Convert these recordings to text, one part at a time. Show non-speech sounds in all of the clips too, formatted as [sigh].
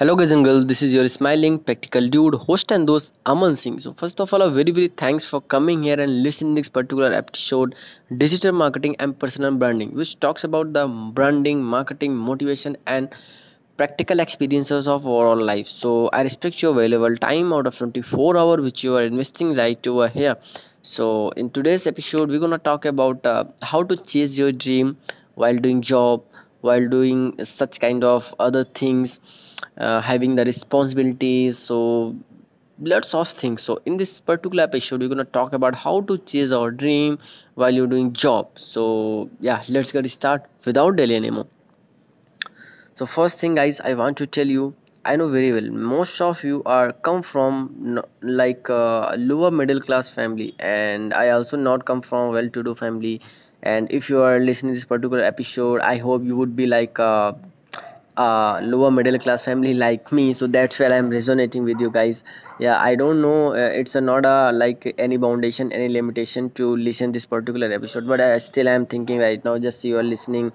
Hello guys and girls, this is your smiling practical dude, host and host Aman Singh. So first of all, a very very thanks for coming here and listening this particular episode, digital marketing and personal branding, which talks about the branding, marketing, motivation, and practical experiences of overall life. So I respect your valuable time out of 24 hour which you are investing right over here. So in today's episode, we're gonna talk about uh, how to chase your dream while doing job, while doing such kind of other things uh, having the responsibilities. So lots of things. So in this particular episode we're to talk about how to chase our dream while you're doing job. So yeah let's get start without delay anymore. So first thing guys i want to tell you i know very well most of you are come from like a lower middle class family and i also not come from well to do family and if you are listening to this particular episode i hope you would be like uh, uh, lower middle class family like me so that's where i'm resonating with you guys. Yeah i don't know uh, it's a not a like any foundation any limitation to listen this particular episode but i still am thinking right now just you are listening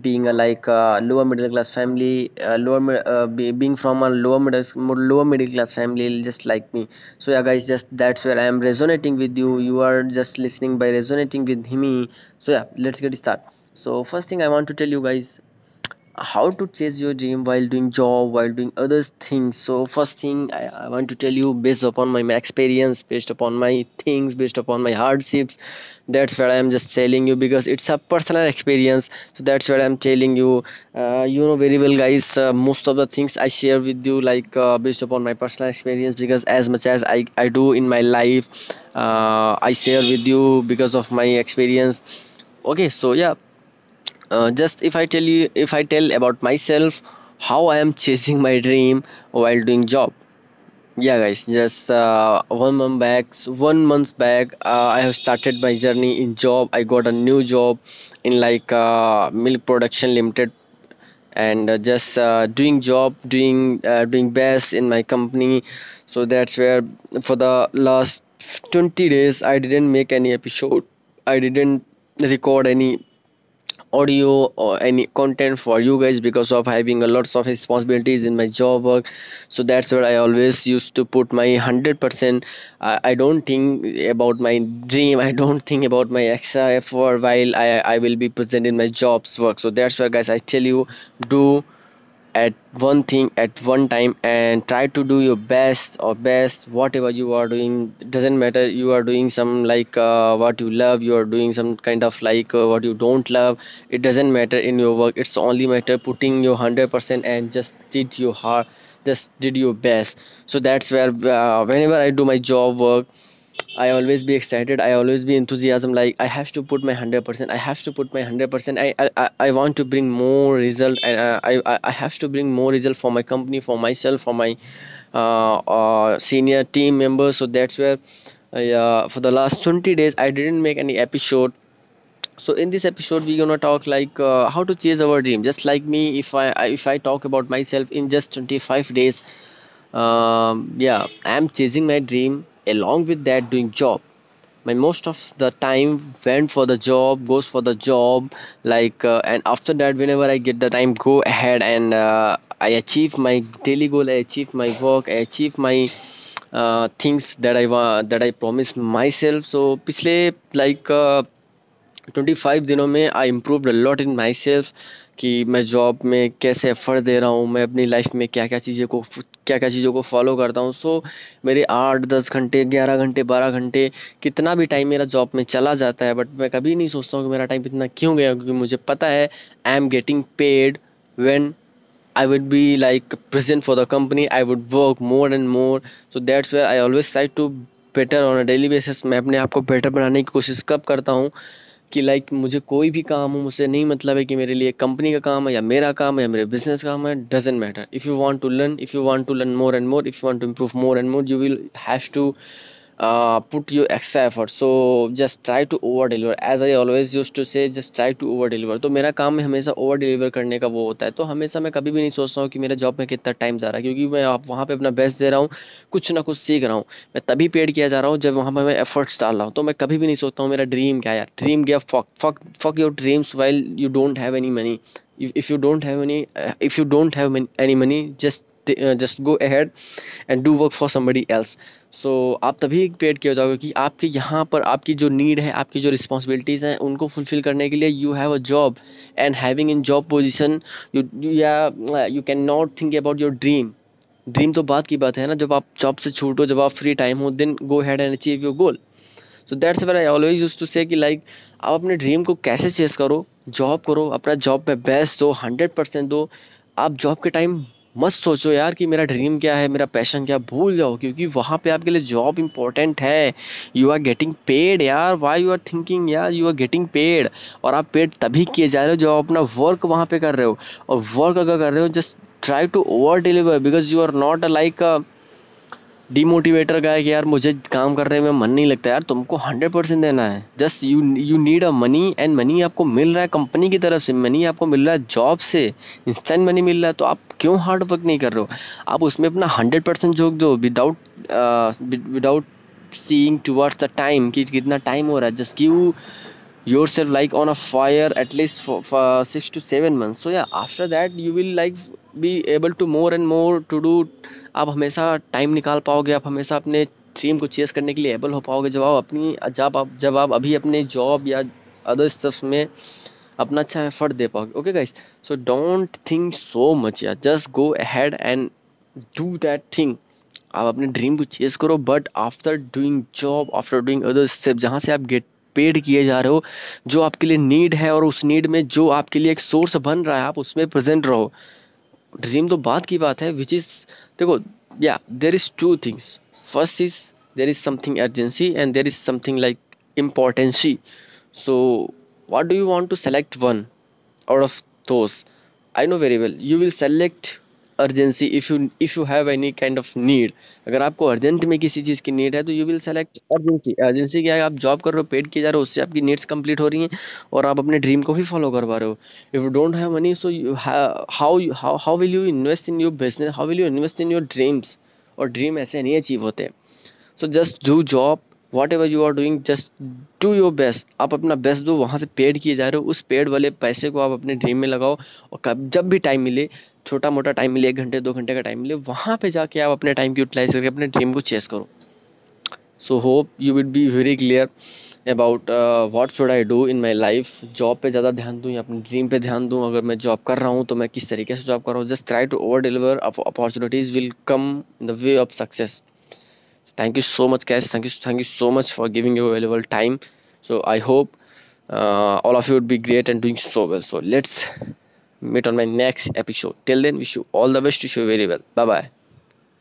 being a like uh, lower middle class family uh, lower uh, be, being from a lower middle lower middle class family just like me. So yeah guys just that's where i am resonating with you. You are just listening by resonating with me. So yeah let's get started. So first thing i want to tell you guys how to chase your dream while doing job while doing other things. So first thing I, I, want to tell you based upon my experience based upon my things based upon my hardships that's what i'm just telling you because it's a personal experience. So that's what i'm telling you uh, you know very well guys uh, most of the things i share with you like uh, based upon my personal experience because as much as i, I do in my life uh, i share with you because of my experience. Okay so yeah uh, just if i tell you if i tell about myself how i am [laughs] chasing my dream while doing job. Yeah guys just uh, one month back one month back uh, i have started my journey in job. I got a new job in like uh, milk production limited. And uh, just uh, doing job doing doing best in my company. So that's where for the last 20 days i didn't make any episode. I didn't record any audio or any content for you guys because of having a lots of responsibilities in my job work. So that's where i always used to put my 100% I, I don't think about my dream. [laughs] I don't think about my extra effort while i i will be present in my jobs work. So that's where guys i tell you do at one thing at one time and try to do your best or best whatever you are doing. Doesn't matter you are doing some like uh, what you love you are doing some kind of like uh, what you don't love. It doesn't matter in your work. It's only matter putting your 100% and just did your heart just did your best. So that's where uh, whenever i do my job work I always be excited. I always be enthusiasm. Like I have to put my hundred percent. I have to put my hundred percent. I, I I want to bring more result, and uh, I I have to bring more result for my company, for myself, for my uh, uh senior team members. So that's where, uh, for the last twenty days, I didn't make any episode. So in this episode, we're gonna talk like uh, how to chase our dream. Just like me, if I if I talk about myself in just twenty five days, um, yeah, I'm chasing my dream along with that doing job my most of the time went for the job goes for the job like uh, and after that whenever i get the time go ahead and uh, i achieve my daily goal i achieve my work i achieve my uh, things that i want that i promised myself so पिछले like uh, 25 दिनों में I improve a lot in my self कि मैं job में कैसे effort दे रहा हूँ, मैं अपनी लाइफ में क्या क्या चीज़ें को क्या क्या चीज़ों को फॉलो करता हूँ सो मेरे आठ, दस घंटे, ग्यारह घंटे, बारह घंटे कितना भी टाइम मेरा जॉब में चला जाता है बट मैं कभी नहीं सोचता हूँ कि मेरा टाइम इतना क्यों गया, क्योंकि मुझे पता है I am getting paid when I would be, like, present for the company. I would work more and more. So, that's where I always try to better on a daily basis. मैं अपने आप को better बनाने की कोशिश कब करता हूँ कि लाइक मुझे कोई भी काम हो, मुझसे नहीं मतलब है कि मेरे लिए कंपनी का काम है या मेरा काम है या मेरे बिज़नेस काम है doesn't matter if you want to learn if you want to learn more and more if you want to improve more and more you will have to uh, put your extra effort. So just try to over deliver as I always used to say just try to over deliver तो मेरा काम में हमेशा over deliver करने का वो होता है। तो हमेशा मैं कभी भी नहीं सोचता हूँ कि मेरे जॉब में कितना टाइम जा रहा है क्योंकि मैं आप वहाँ पे अपना बेस्ट दे रहा हूँ कुछ ना कुछ सीख रहा हूँ। मैं तभी पेड किया जा रहा हूँ जब वहाँ पर मैं एफर्ट्स डाल रहा हूँ। तो मैं कभी भी नहीं सोचता हूँ मेरा ड्रीम क्या यार। ड्रीम गया fuck fuck fuck your dreams while you don't have any money you don't have any uh, if you don't have any money just just go ahead and do work for somebody else so आप तभी paid किया जाओगे कि आपके यहाँ पर आपकी जो नीड है, आपकी जो रिस्पॉन्सिबिलिटीज़ हैं, उनको फुलफिल करने के लिए you have a job and having in job position you या you can not think about your dream dream तो बात की बात है ना, जब आप जॉब से छूटो जब आप फ्री टाइम हो then go head and achieve your goal so that's where I always use to say कि लाइक आप अपने ड्रीम को कैसे चेस करो? जॉब करो, अपना जॉब पे बेस्ट दो हंड्रेड परसेंट दो आप जॉब के टाइम मत सोचो यार कि मेरा ड्रीम क्या है, मेरा पैशन क्या, भूल जाओ, क्योंकि वहाँ पे आपके लिए जॉब इंपॉर्टेंट है। यू आर गेटिंग पेड यार वाई यू आर थिंकिंग यार यू आर गेटिंग पेड और आप पेड तभी किए जा रहे हो जो आप अपना वर्क वहाँ पे कर रहे हो। और वर्क अगर कर रहे हो just try to over deliver because you are not a like demotivator का है कि यार मुझे काम करने में मन नहीं लगता। यार तुमको हंड्रेड परसेंट देना है। Just you you need a money and money आपको मिल रहा है कंपनी की तरफ़ से। मनी आपको मिल रहा है जॉब से। इंस्टेंट मनी मिल रहा है। तो आप क्यों हार्ड वर्क नहीं कर रहे हो? आप उसमें अपना हंड्रेड परसेंट झोंक दो without without seeing towards the time कि कितना टाइम हो रहा है। Just give yourself like on a fire at least for, for six to seven months. So yeah after that you will like be able to more and more to do. आप हमेशा time निकाल पाओगे आप हमेशा अपने dream को chess करने के लिए एबल हो पाओगे। जब आप अपनी जब आप जब आप अभी अपने जॉब या अदर स्टफ्स में अपना अच्छा एफर्ट दे पाओगे। Okay guys so don't think so much या just go ahead and do that thing आप अपने ड्रीम को चेस करो but after doing job after doing other step जहाँ से आप गेट पेड किए जा रहे हो, जो आपके लिए नीड है और उस नीड में जो आपके लिए एक सोर्स बन रहा है, आप उसमें प्रेजेंट रहो। ड्रीम तो बात की बात है विच इज़ देखो या there is two things first is there is something urgency and there is something like importancy so what do you want to select one out of those? I know very well. You will select urgency if you if you have any kind of need अगर आपको urgent में किसी चीज़ की need है तो you will select urgency urgency क्या है? आप जॉब कर रहे हो पेड किए जा रहे हो, उससे आपकी नीड्स कंप्लीट हो रही हैं और आप अपने ड्रीम को भी फॉलो करवा रहे हो. If you don't have money so how how will you invest in your business how will you invest in your dreams और ड्रीम ऐसे नहीं अचीव होते. So just do job whatever you are doing just do your best आप अपना best दो वहाँ से paid किए जा रहे हो, उस पेड वाले पैसे को आप अपने ड्रीम में लगाओ और कब, जब भी टाइम मिले छोटा मोटा टाइम मिले एक घंटे दो घंटे का टाइम मिले वहाँ पे जाके आप अपने टाइम की यूटिलाइज करके अपने ड्रीम को चेस करो। So hope you would be very clear about what should I do in my life job पे ज़्यादा ध्यान दूँ या अपने ड्रीम पे ध्यान दूँ? अगर मैं जॉब कर रहा हूँ तो मैं किस तरीके से जॉब कर रहा हूँ? Just try to over deliver opportunities will come in the way of success thank you so much cash thank thank you so much for giving your valuable time. So i hope uh, all of you would be great and doing so well. So let's meet on my next episode. Till then wish you all the best. To you very well. Bye bye